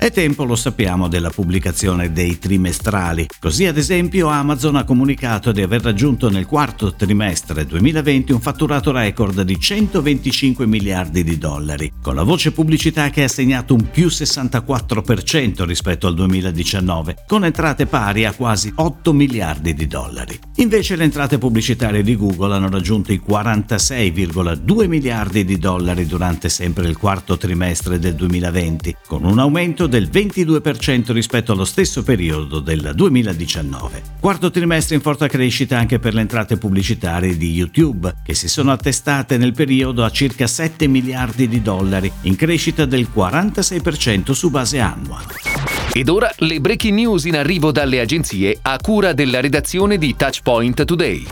È tempo, lo sappiamo, della pubblicazione dei trimestrali. Così, ad esempio, Amazon ha comunicato di aver raggiunto nel quarto trimestre 2020 un fatturato record di 125 miliardi di dollari, con la voce pubblicità che ha segnato un più 64% rispetto al 2019, con entrate pari a quasi 8 miliardi di dollari. Invece le entrate pubblicitarie di Google hanno raggiunto i 46,2 miliardi di dollari durante sempre il quarto trimestre del 2020, con un aumento del 22% rispetto allo stesso periodo del 2019. Quarto trimestre in forte crescita anche per le entrate pubblicitarie di YouTube, che si sono attestate nel periodo a circa 7 miliardi di dollari, in crescita del 46% su base annua. Ed ora le breaking news in arrivo dalle agenzie a cura della redazione di Touchpoint Today.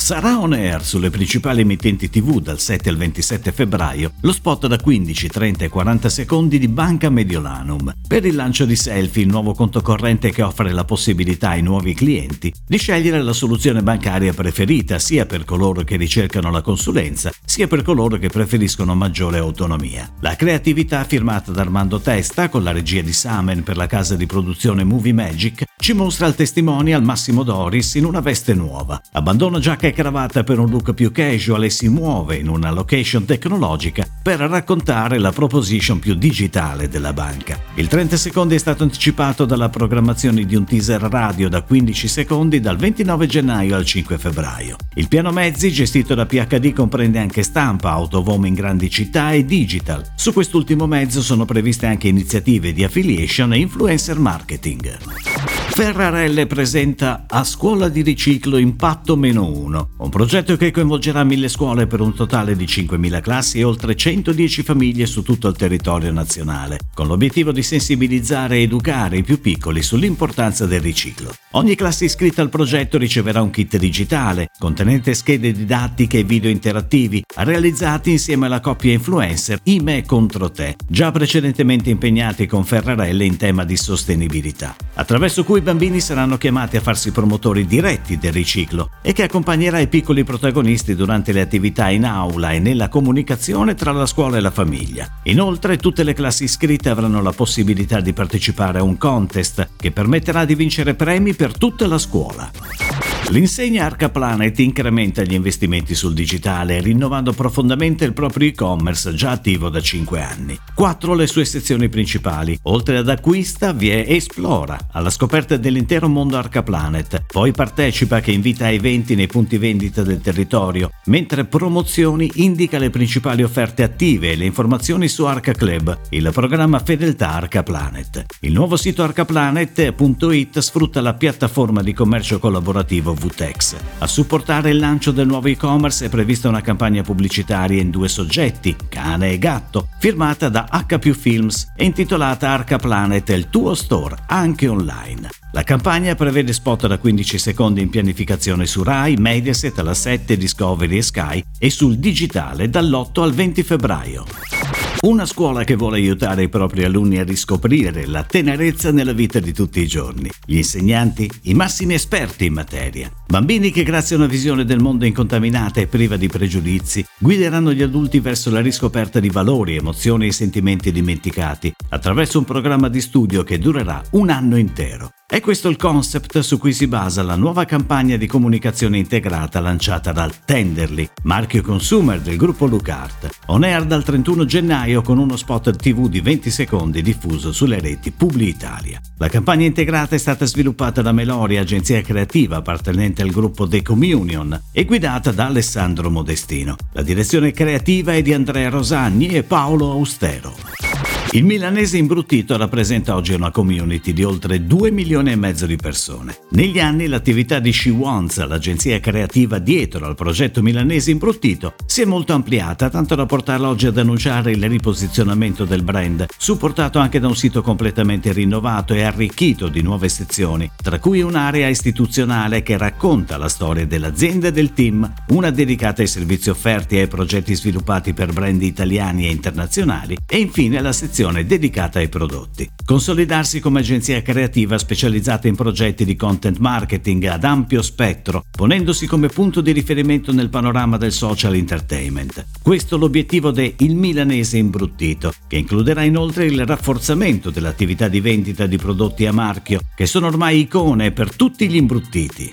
Sarà on air sulle principali emittenti TV dal 7 al 27 febbraio lo spot da 15, 30 e 40 secondi di Banca Mediolanum per il lancio di Selfie, il nuovo conto corrente che offre la possibilità ai nuovi clienti di scegliere la soluzione bancaria preferita sia per coloro che ricercano la consulenza sia per coloro che preferiscono maggiore autonomia. La creatività firmata da Armando Testa con la regia di Samen per la casa di produzione Movie Magic ci mostra il testimonial Massimo Doris in una veste nuova. Abbandona giacca e cravatta per un look più casual e si muove in una location tecnologica per raccontare la proposition più digitale della banca. Il 30 secondi è stato anticipato dalla programmazione di un teaser radio da 15 secondi dal 29 gennaio al 5 febbraio. Il piano mezzi gestito da PHD comprende anche stampa, autovom in grandi città e digital. Su quest'ultimo mezzo sono previste anche iniziative di affiliation e influencer marketing. Ferrarelle presenta A Scuola di Riciclo Impatto Meno 1, un progetto che coinvolgerà mille scuole per un totale di 5.000 classi e oltre 110 famiglie su tutto il territorio nazionale, con l'obiettivo di sensibilizzare e educare i più piccoli sull'importanza del riciclo. Ogni classe iscritta al progetto riceverà un kit digitale, contenente schede didattiche e video interattivi, realizzati insieme alla coppia influencer Ime contro te, già precedentemente impegnati con Ferrarelle in tema di sostenibilità, attraverso cui i bambini saranno chiamati a farsi promotori diretti del riciclo e che accompagnerà i piccoli protagonisti durante le attività in aula e nella comunicazione tra la scuola e la famiglia. Inoltre tutte le classi iscritte avranno la possibilità di partecipare a un contest che permetterà di vincere premi per tutta la scuola. L'insegna Arca Planet incrementa gli investimenti sul digitale, rinnovando profondamente il proprio e-commerce già attivo da 5 anni. Quattro le sue sezioni principali. Oltre ad Acquista vi è Esplora, alla scoperta dell'intero mondo Arca Planet. Poi partecipa che invita a eventi nei punti vendita del territorio, mentre Promozioni indica le principali offerte attive e le informazioni su Arca Club, il programma fedeltà Arca Planet. Il nuovo sito arcaplanet.it sfrutta la piattaforma di commercio collaborativo VTEX. A supportare il lancio del nuovo e-commerce è prevista una campagna pubblicitaria in due soggetti, cane e gatto, firmata da H Films e intitolata Arca Planet il tuo store, anche online. La campagna prevede spot da 15 secondi in pianificazione su Rai, Mediaset, la 7, Discovery e Sky e sul digitale dall'8 al 20 febbraio. Una scuola che vuole aiutare i propri alunni a riscoprire la tenerezza nella vita di tutti i giorni. Gli insegnanti, i massimi esperti in materia. Bambini che grazie a una visione del mondo incontaminata e priva di pregiudizi guideranno gli adulti verso la riscoperta di valori, emozioni e sentimenti dimenticati attraverso un programma di studio che durerà un anno intero. È questo il concept su cui si basa la nuova campagna di comunicazione integrata lanciata dal Tenderly, marchio consumer del gruppo Lucart. On air dal 31 gennaio con uno spot TV di 20 secondi diffuso sulle reti Publi Italia. La campagna integrata è stata sviluppata da Melori, agenzia creativa appartenente al gruppo The Communion e guidata da Alessandro Modestino. La direzione creativa è di Andrea Rosagni e Paolo Austero. Il milanese imbruttito rappresenta oggi una community di oltre 2 milioni e mezzo di persone. Negli anni l'attività di She Wants, l'agenzia creativa dietro al progetto milanese imbruttito, si è molto ampliata, tanto da portarla oggi ad annunciare il riposizionamento del brand, supportato anche da un sito completamente rinnovato e arricchito di nuove sezioni, tra cui un'area istituzionale che racconta la storia dell'azienda e del team, una dedicata ai servizi offerti e ai progetti sviluppati per brand italiani e internazionali, e infine la sezione comunicazione dedicata ai prodotti. Consolidarsi come agenzia creativa specializzata in progetti di content marketing ad ampio spettro, ponendosi come punto di riferimento nel panorama del social entertainment. Questo l'obiettivo de Il Milanese Imbruttito, che includerà inoltre il rafforzamento dell'attività di vendita di prodotti a marchio, che sono ormai icone per tutti gli imbruttiti.